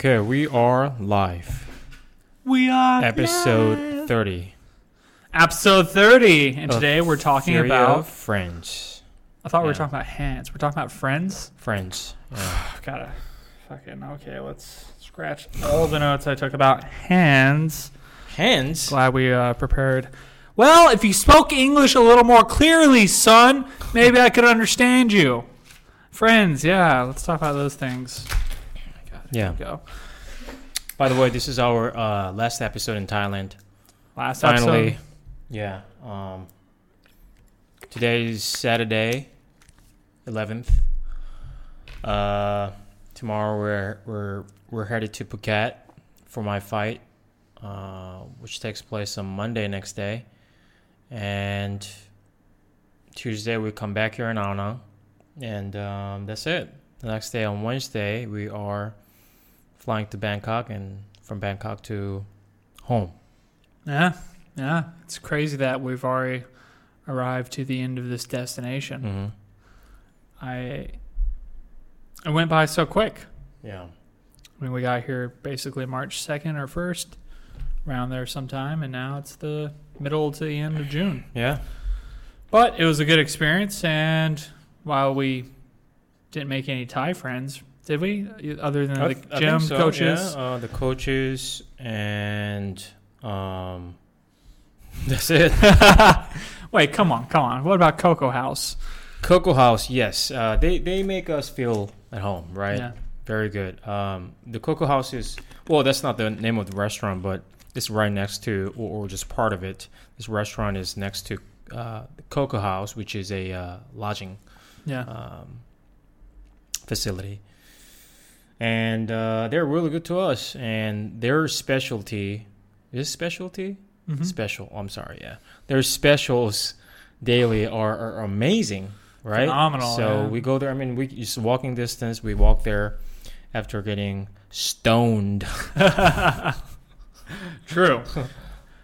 Okay, we are live. We are Episode live. 30. episode thirty, and today we're talking Theory about. of Friends. I thought we were yeah. talking about hands. We're talking about friends. Friends. Yeah. Gotta fucking okay. Let's scratch all the notes I took about hands. Hands. Glad we uh, prepared. Well, if you spoke English a little more clearly, son, maybe I could understand you. Friends, yeah. Let's talk about those things. Yeah. Go. By the way, this is our uh, last episode in Thailand. Last Finally. episode. Yeah. Um, today is Saturday, 11th. Uh, tomorrow we're we're we're headed to Phuket for my fight, uh, which takes place on Monday next day, and Tuesday we come back here in Anna, and um, that's it. The next day on Wednesday we are flying to Bangkok, and from Bangkok to home. Yeah, yeah. It's crazy that we've already arrived to the end of this destination. hmm I it went by so quick. Yeah. I mean, we got here basically March second or first, around there sometime, and now it's the middle to the end of June. Yeah. But it was a good experience, and while we didn't make any Thai friends, did we? Other than I the gym so, coaches, yeah. Uh, the coaches, and um, that's it. Wait, come on, come on. What about Coco House? Coco House, yes, uh, they they make us feel at home, right? Yeah. Very good. Um, the Coco House is well, that's not the name of the restaurant, but it's right next to, or, or just part of it. This restaurant is next to uh, the Coco House, which is a uh, lodging Yeah. um, facility. And uh, they're really good to us. And their specialty is specialty Mhm. special. I'm sorry, yeah. Their specials daily are, are amazing, right? Phenomenal, So yeah. we go there. I mean, we just walking distance. We walk there after getting stoned. True.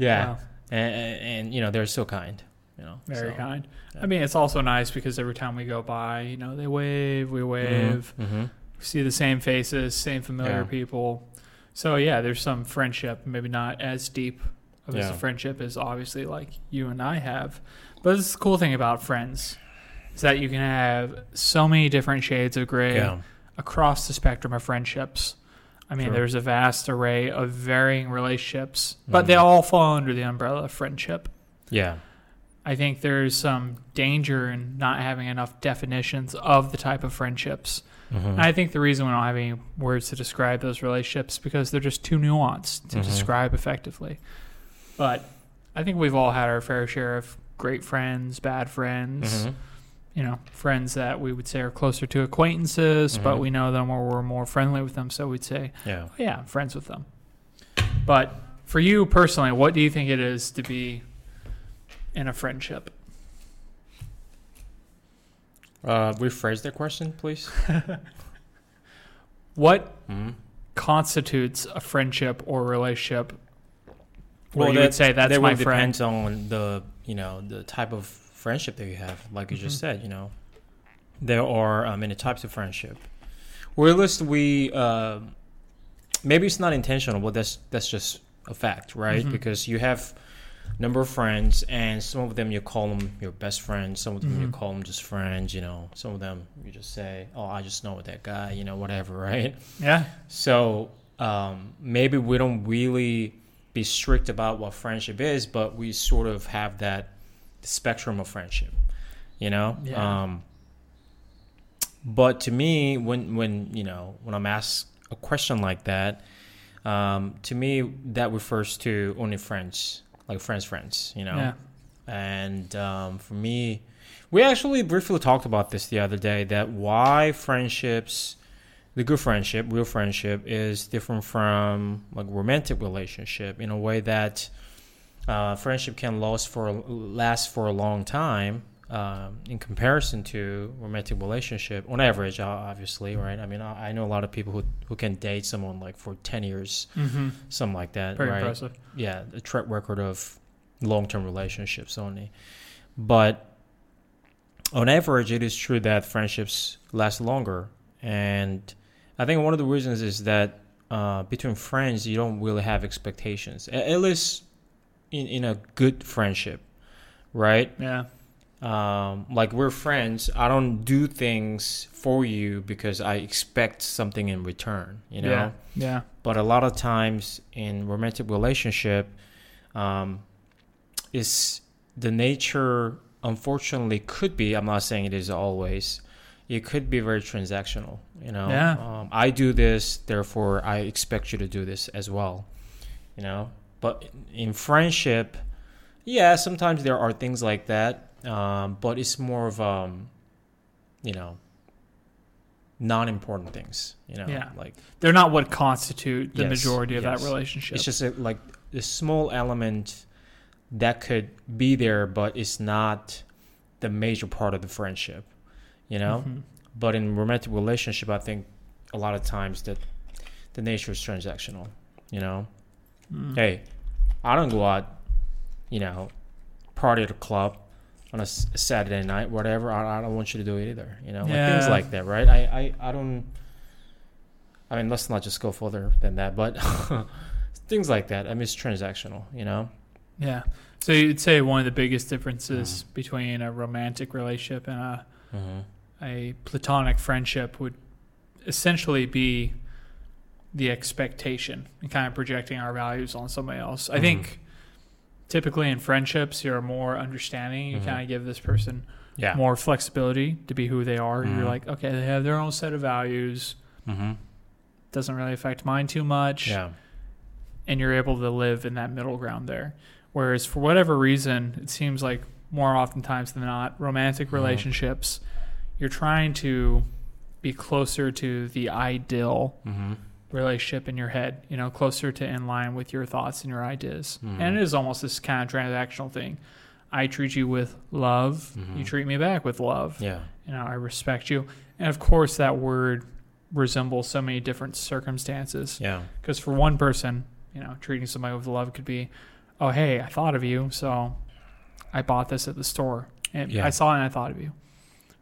Yeah, Wow. and, and, and you know they're so kind. You know, Very so. kind. yeah. I mean, it's also nice because every time we go by, you know, they wave, we wave, Mm-hmm. we see the same faces, same familiar Yeah. people. So yeah, there's some friendship, maybe not as deep of as Yeah. a friendship as obviously like you and I have. But this is the cool thing about friends is that you can have so many different shades of gray Yeah, across the spectrum of friendships. I mean, Sure. there's a vast array of varying relationships, but they Mhm. all fall under the umbrella of friendship. yeah, I think there's some danger in not having enough definitions of the type of friendships. Mhm. And I think the reason we don't have any words to describe those relationships is because they're just too nuanced to Mhm. describe effectively. But I think we've all had our fair share of great friends, bad friends, Mhm. you know, friends that we would say are closer to acquaintances, but Mhm. we know them or we're more friendly with them, so we'd say, yeah. oh, yeah, I'm friends with them. But for you personally, what do you think it is to be in a friendship? Uh, rephrase the question, please. What Mm-hmm. constitutes a friendship or relationship where Well, you would say that's that my friend? depends on the you know the type of friendship that you have. Like you just Mhm. said, you know, there are uh, many types of friendship. Realist, we uh, maybe it's not intentional, but that's that's just a fact, right? Mhm. Because you have number of friends, and some of them you call them your best friends. Some of them you Mhm. call them just friends. You know, some of them you just say, "Oh, I just know that guy," you know, whatever, right? Yeah. So um, maybe we don't really be strict about what friendship is, but we sort of have that spectrum of friendship, you know. Yeah. Um, but to me, when when you know when I'm asked a question like that, um, to me that refers to only friends, like friends, friends, you know. Yeah. And um, for me, we actually briefly talked about this the other day that why friendships, the good friendship, real friendship, is different from like romantic relationship in a way that uh, friendship can last for last for a long time. Um, in comparison to romantic relationship, on average, obviously, right? I mean, I, I know a lot of people who who can date someone like for ten years, Mm-hmm. something like that, Very right? impressive. yeah, a track record of long term relationships only. But on average, it is true that friendships last longer. And I think one of the reasons is that uh, between friends, you don't really have expectations. A- At least in in a good friendship, right? Yeah. Um, like we're friends i don't do things for you because i expect something in return you know Yeah. Yeah. but a lot of times in romantic relationship um, is the nature unfortunately could be i'm not saying it is always it could be very transactional you know Yeah. um, i do this therefore i expect you to do this as well you know but in friendship yeah sometimes there are things like that um, but it's more of um, you know non-important things you know Yeah. like They're not what constitute the Yes, majority of yes. that relationship. it's just a, like a small element that could be there, but it's not the major part of the friendship, you know. Mhm. But in romantic relationship, I think a lot of times that the nature is transactional, you know. Mm. Hey, I don't go out, you know, party at a club on a Saturday night, whatever. I, I don't want you to do it either, you know, like things like that, right? I, I, I don't. I mean, let's not just go further than that, but things like that. I mean, it's transactional, you know. Yeah. So you'd say one of the biggest differences Mm-hmm. between a romantic relationship and a Mm-hmm. a platonic friendship would essentially be the expectation and kind of projecting our values on somebody else. I Mhm. think typically in friendships, you're more understanding. You Mhm. kind of give this person Yeah. more flexibility to be who they are. Mhm. You're like, okay, they have their own set of values. Mm-hmm. Doesn't really affect mine too much. Yeah. and you're able to live in that middle ground there. Whereas for whatever reason, it seems like more oftentimes than not, romantic Mhm. relationships, you're trying to be closer to the ideal Mm-hmm. Relationship in your head, you know, closer to in line with your thoughts and your ideas. Mhm. And it is almost this kind of transactional thing. I treat you with love, you Mhm. treat me back with love. Yeah. You know, I respect you. And of course, that word resembles so many different circumstances. Yeah. Because for one person, you know, treating somebody with love could be, oh, hey, I thought of you, so I bought this at the store. And Yeah. I saw it and I thought of you.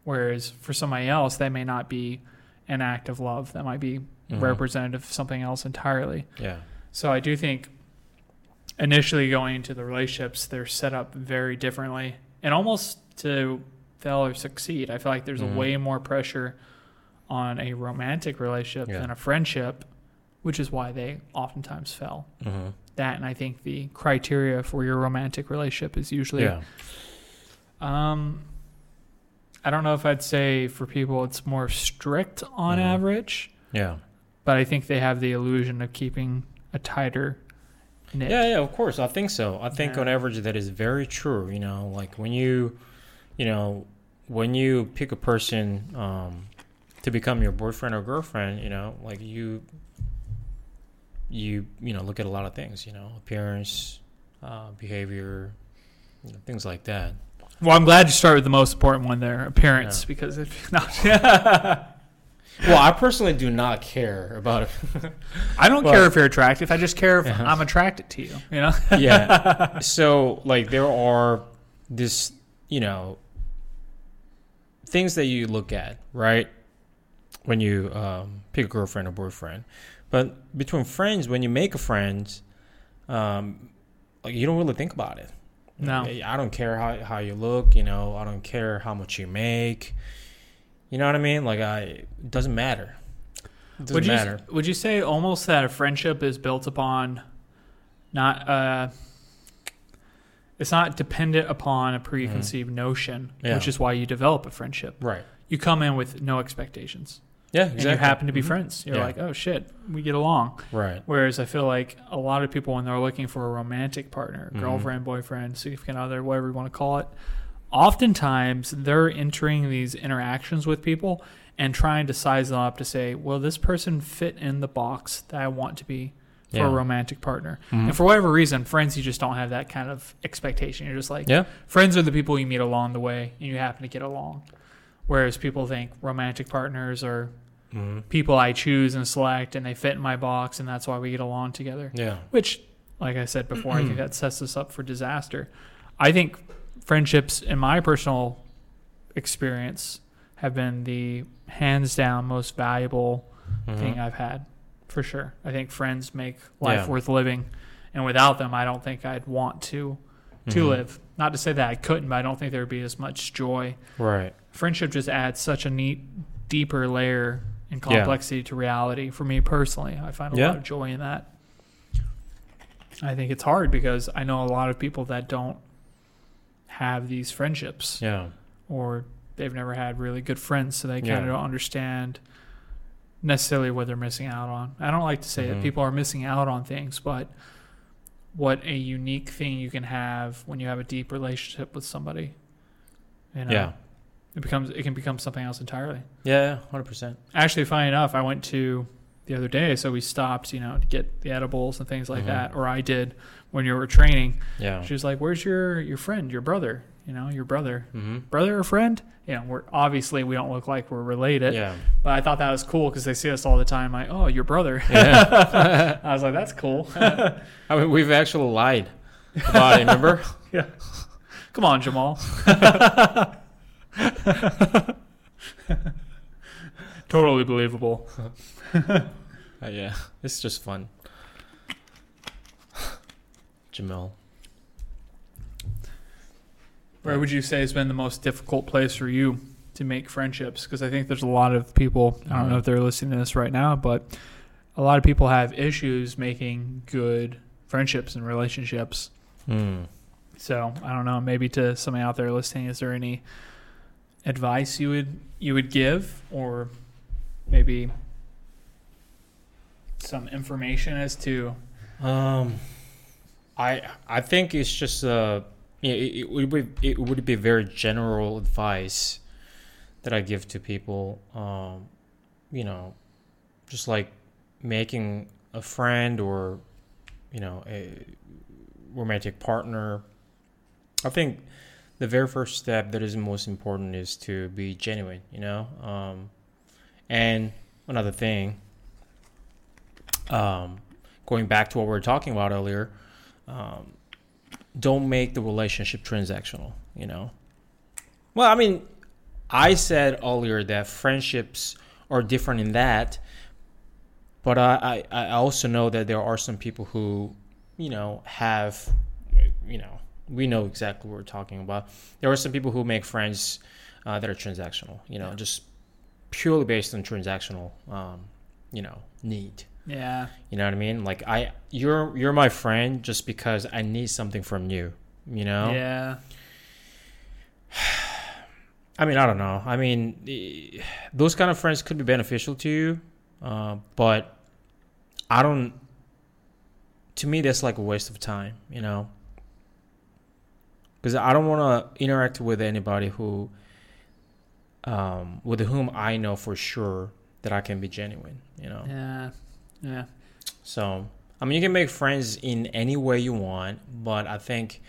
Whereas for somebody else, that may not be an act of love. That might be Mhm. representative of something else entirely. Yeah. So I do think initially going into the relationships, they're set up very differently. And almost to fail or succeed, I feel like there's Mhm. a way more pressure on a romantic relationship Yeah. than a friendship, which is why they oftentimes fail. Mm-hmm. That and I think the criteria for your romantic relationship is usually Yeah. um I don't know if I'd say for people it's more strict on Mhm. average, Yeah. But I think they have the illusion of keeping a tighter knit. Yeah, yeah, of course. I think so. I think Yeah. on average that is very true. You know, like when you, you know, when you pick a person um, to become your boyfriend or girlfriend, you know, like you, you, you know, look at a lot of things. You know, appearance, uh, behavior, you know, things like that. Well, I'm glad you start with the most important one there, appearance, Yeah. because if not, Well, I personally do not care about it. I don't Well- care if you're attractive. I just care if Uh-huh. I'm attracted to you. You know? yeah. So like there are this, you know, things that you look at, right? When you um, pick a girlfriend or boyfriend, but between friends, when you make a friend, um, like you don't really think about it. No. I don't care how how you look. You know, I don't care how much you make. You know what I mean? Like I, it doesn't matter. It doesn't Would you matter. would you say almost that a friendship is built upon not uh it's not dependent upon a preconceived notion, Mm-hmm. Yeah. which is why you develop a friendship. Right. You come in with no expectations. Yeah. And you happen to be Mhm. friends. You're Yeah. like, oh shit, we get along. Right. Whereas I feel like a lot of people, when they're looking for a romantic partner, Mhm. girlfriend, boyfriend, significant other, whatever you want to call it, oftentimes they're entering these interactions with people and trying to size them up to say, will this person fit in the box that I want to be for Yeah. a romantic partner? Mhm. And for whatever reason, friends, you just don't have that kind of expectation. You're just like, Yeah. friends are the people you meet along the way and you happen to get along. Whereas people think romantic partners are hmm people I choose and select, and they fit in my box, and that's why we get along together. Yeah. Which, like I said before, I think that sets us up for disaster. I think friendships, in my personal experience, have been the hands down most valuable Mhm. thing I've had. for sure. I think friends make life Yeah. worth living, and without them, I don't think I'd want to to Mhm. live. Not to say that I couldn't, but I don't think there would be as much joy. Right. Friendship just adds such a neat, deeper layer and complexity to reality. For me personally, I find a Yeah. lot of joy in that. I think it's hard because I know a lot of people that don't have these friendships Yeah. or they've never had really good friends, so they kind Yeah. of don't understand necessarily what they're missing out on. I don't like to say that Mhm. people are missing out on things, but what a unique thing you can have when you have a deep relationship with somebody. You know, Yeah. it becomes it can become something else entirely. Yeah. Hundred percent. Actually, funny enough, I went to the other day, so we stopped, you know, to get the edibles and things like Mhm. that, or I did when you were training. Yeah. She was like, "Where's your your friend, your brother? You know, your brother." Mm-hmm. brother or friend. You know, we're obviously we don't look like we're related, Yeah. but I thought that was cool because they see us all the time. Like, oh, your brother. Yeah. I was like, that's cool. I mean, we've actually lied about it. Remember? yeah. Come on, Jamal. Totally believable. Uh, yeah. It's just fun. Jamel. Where would you say has been the most difficult place for you to make friendships? Because I think there's a lot of people. I don't know if they're listening to this right now, but a lot of people have issues making good friendships and relationships. Hmm. So I don't know. Maybe to somebody out there listening, is there any advice you would you would give, or maybe some information as to Um, I I think it's just uh, it, it would be it would be very general advice that I give to people. Um, you know, just like making a friend or you know a romantic partner. I think the very first step that is most important is to be genuine. You know, um, and another thing. Um, going back to what we were talking about earlier, um, don't make the relationship transactional. You know, well, I mean, I said earlier that friendships are different in that, but I, I, I also know that there are some people who, you know, have, you know, we know exactly what we're talking about. There are some people who make friends uh, that are transactional. You know, Yeah. just purely based on transactional, um, you know, need. yeah, You know what I mean? Like I, you're you're my friend just because I need something from you. You know? yeah, I mean, I don't know. I mean, those kind of friends could be beneficial to you, uh, but I don't. To me, that's like a waste of time. You know? Because I don't want to interact with anybody who, um, with whom I know for sure that I can be genuine. You know? yeah, yeah. So, I mean, you can make friends in any way you want, but I think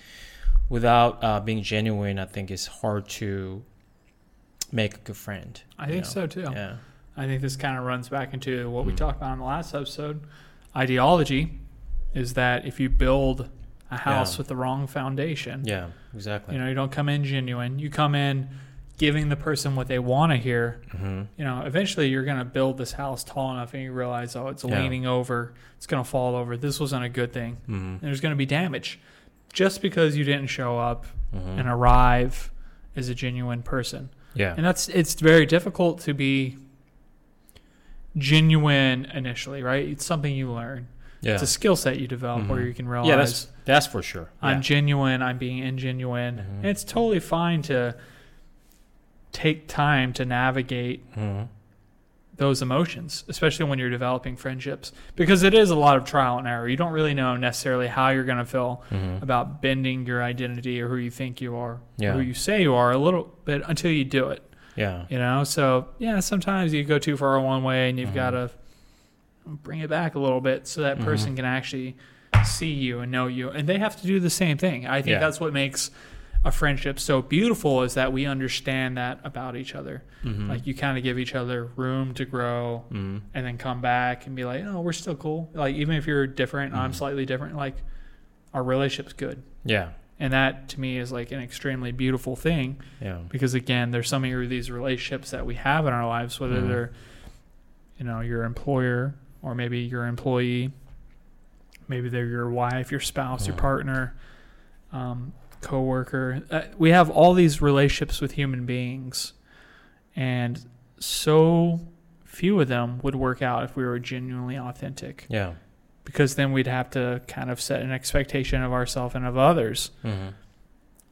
without uh, being genuine, I think it's hard to make a good friend. I think know? so too. Yeah. I think this kind of runs back into what we Mm. talked about in the last episode. Ideology is that if you build a house Yeah. with the wrong foundation, Yeah. Exactly. you know, you don't come in genuine. You come in giving the person what they want to hear. hmm You know, eventually you're going to build this house tall enough and you realize, oh, it's Yeah. leaning over. It's going to fall over. This wasn't a good thing. hmm And there's going to be damage just because you didn't show up hmm and arrive as a genuine person. yeah. And that's it's very difficult to be genuine initially, right? It's something you learn. yeah. It's a skill set you develop where Mhm. you can realize Yeah, that's that's for sure. I'm genuine, I'm being ingenuine. Mhm. And it's totally fine to take time to navigate Mhm. those emotions, especially when you're developing friendships, because it is a lot of trial and error. You don't really know necessarily how you're going to feel Mhm. about bending your identity or who you think you are, Yeah. who you say you are, a little bit until you do it. Yeah. You know, so yeah, sometimes you go too far one way and you've Mhm. got to bring it back a little bit so that person can actually see you and know you, and they have to do the same thing. I think Yeah. that's what makes a friendship so beautiful is that we understand that about each other. Mhm. Like you kind of give each other room to grow Mhm. and then come back and be like, oh, we're still cool. Like even if you're different, and I'm slightly different. Like our relationship's good, Yeah. and that to me is like an extremely beautiful thing Yeah. because again, there's so many of these relationships that we have in our lives, whether Mhm. they're, you know, your employer or maybe your employee, maybe they're your wife, your spouse, your Mhm. partner, um, coworker. Uh, we have all these relationships with human beings, and so few of them would work out if we were genuinely authentic. Yeah. Because then we'd have to kind of set an expectation of ourselves and of others, Mm-hmm.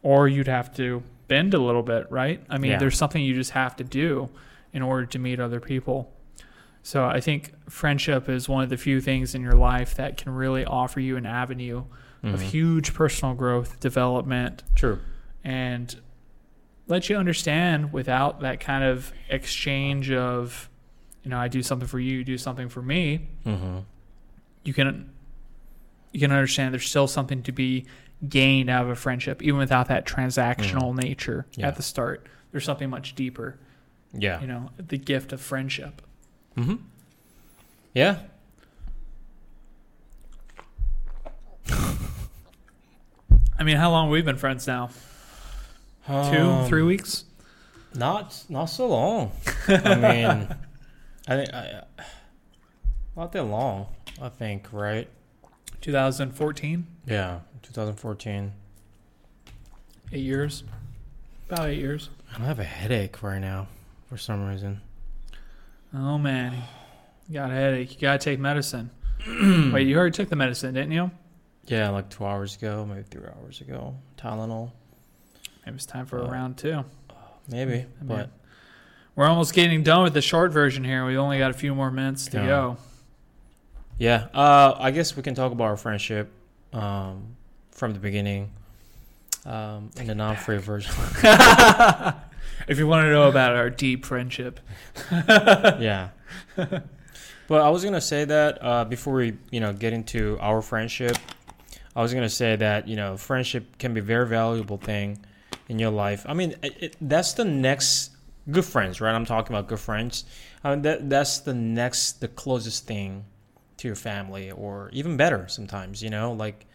or you'd have to bend a little bit, right? I mean, Yeah. there's something you just have to do in order to meet other people. So I think friendship is one of the few things in your life that can really offer you an avenue of Mhm. huge personal growth, development, True. and let you understand without that kind of exchange of, you know, I do something for you, you do something for me. Mm-hmm. You can you can understand there's still something to be gained out of a friendship, even without that transactional nature Mm. Yeah. at the start. There's something much deeper, Yeah. you know, the gift of friendship. Mm-hmm. Yeah. I mean, how long we've we been friends now? Two, Um, three weeks? Not not so long. I mean, I think I, not that long. I think right. 2014, Yeah, 2014. eight years, about eight years. I have a headache right now for some reason. Oh man, you got a headache. You gotta take medicine. Wait, you already took the medicine, didn't you? Yeah, like two hours ago, maybe three hours ago. Tylenol, Maybe it's time for a Uh, round two. maybe, I mean, but We're almost getting done with the short version here. We only got a few more minutes to Yeah. go. yeah. Uh, I guess we can talk about our friendship um, from the beginning um, in the non-free version. if you want to know about our deep friendship, yeah. But I was gonna say that uh, before we, you know, get into our friendship, I was gonna say that you know, friendship can be a very valuable thing in your life. I mean, it, it, that's the next good friends, right? I'm talking about good friends. I mean, that that's the next, the closest thing to your family, or even better sometimes. You know, like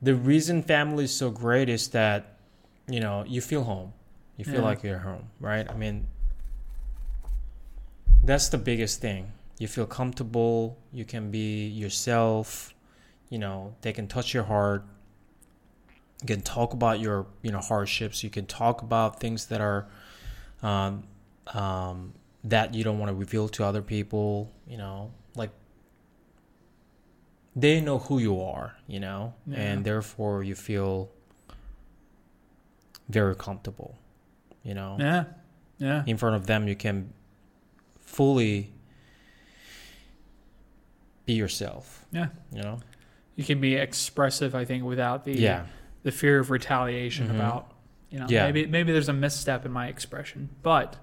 the reason family is so great is that you know you feel home, you feel Yeah. like you're home, right? I mean, that's the biggest thing. You feel comfortable. You can be yourself. You know, they can touch your heart. You can talk about your, you know, hardships. You can talk about things that are, um, um, that you don't want to reveal to other people. You know, like they know who you are. You know, Yeah. and therefore you feel very comfortable. You know, yeah, yeah, in front of them you can fully be yourself yeah. you know You can be expressive, I think, without the yeah the fear of retaliation Mhm. about you know Yeah. maybe maybe there's a misstep in my expression, but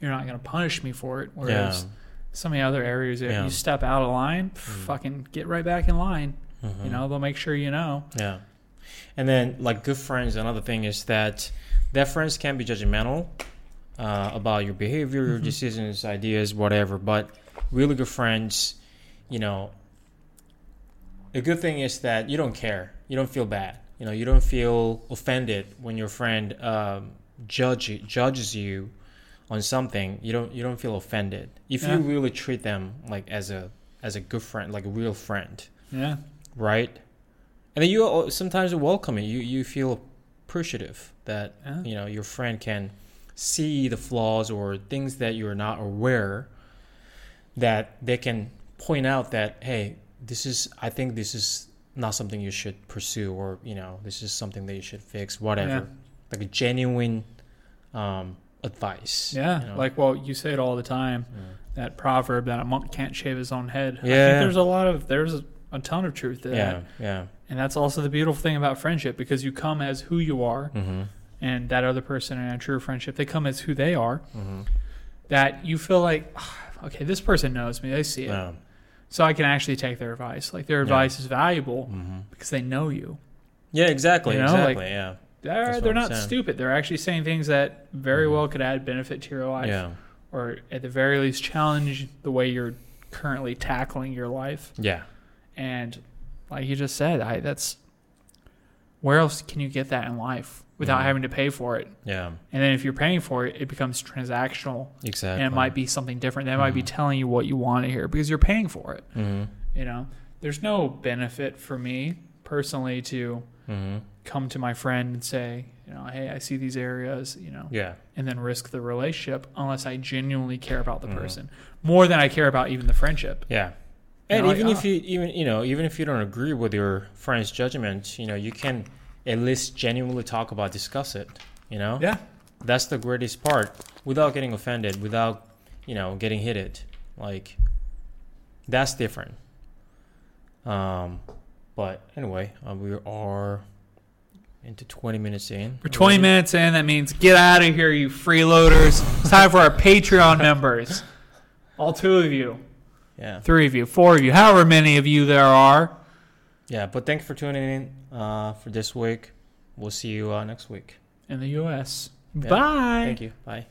you're not going to punish me for it. Whereas yeah some of the other areas, if you step out of line, Mm. fucking get right back in line. Mhm. You know, they'll make sure you know. yeah and then like good friends another thing is that that friends can be judgmental uh, about your behavior your Mhm. decisions ideas whatever but really good friends you know a good thing is that you don't care. You don't feel bad. You know you don't feel offended when your friend um, judge judges you on something. You don't you don't feel offended. If Yeah. you really treat them like as a as a good friend like a real friend. Yeah, right? And then you sometimes welcome it. You you feel appreciative that Yeah. you know your friend can see the flaws or things that you're not aware that they can point out that hey this is i think this is not something you should pursue or you know this is something that you should fix whatever Yeah. like a genuine um advice yeah. you know? Like, well, you say it all the time. Mm. That proverb that a monk can't shave his own head. I Yeah. think there's a lot of there's a, a ton of truth to that. yeah yeah And that's also the beautiful thing about friendship because you come as who you are, mm-hmm. and that other person in a true friendship, they come as who they are. Mm-hmm. That you feel like, "Ah, okay, this person knows me, they see it. Yeah So I can actually take their advice. Like their Yeah. advice is valuable mm-hmm. because they know you. yeah exactly You know, like- exactly yeah They're, That's they're not saying. stupid. They're actually saying things that very Mhm. well could add benefit to your life. yeah Or at the very least, challenge the way you're currently tackling your life. yeah And like you just said, I that's where else can you get that in life? Without having to pay for it. Yeah, And then if you're paying for it, it becomes transactional exactly. and it might be something different. They might be Mhm. telling you what you want to hear because you're paying for it. Mm-hmm. You know, there's no benefit for me personally to Mm-hmm. come to my friend and say, you know, hey, I see these areas, you know, Yeah. and then risk the relationship unless I genuinely care about the Mhm. person more than I care about even the friendship. Yeah. You And know, even like, if you even you know even if you don't agree with your friend's judgment, you know you can at least genuinely talk about discuss it. You know. Yeah. That's the greatest part, without getting offended, without you know getting hit it. Like that's different. Um, but anyway, uh, we are into twenty minutes in. We're 20 already. minutes in. That means get out of here, you freeloaders. It's time for our Patreon members. All two of you, Yeah. three of you, four of you, however many of you there are. Yeah. But thank you for tuning in uh, for this week. We'll see you uh, next week. in the U.S. Yeah. Bye. Thank you. Bye.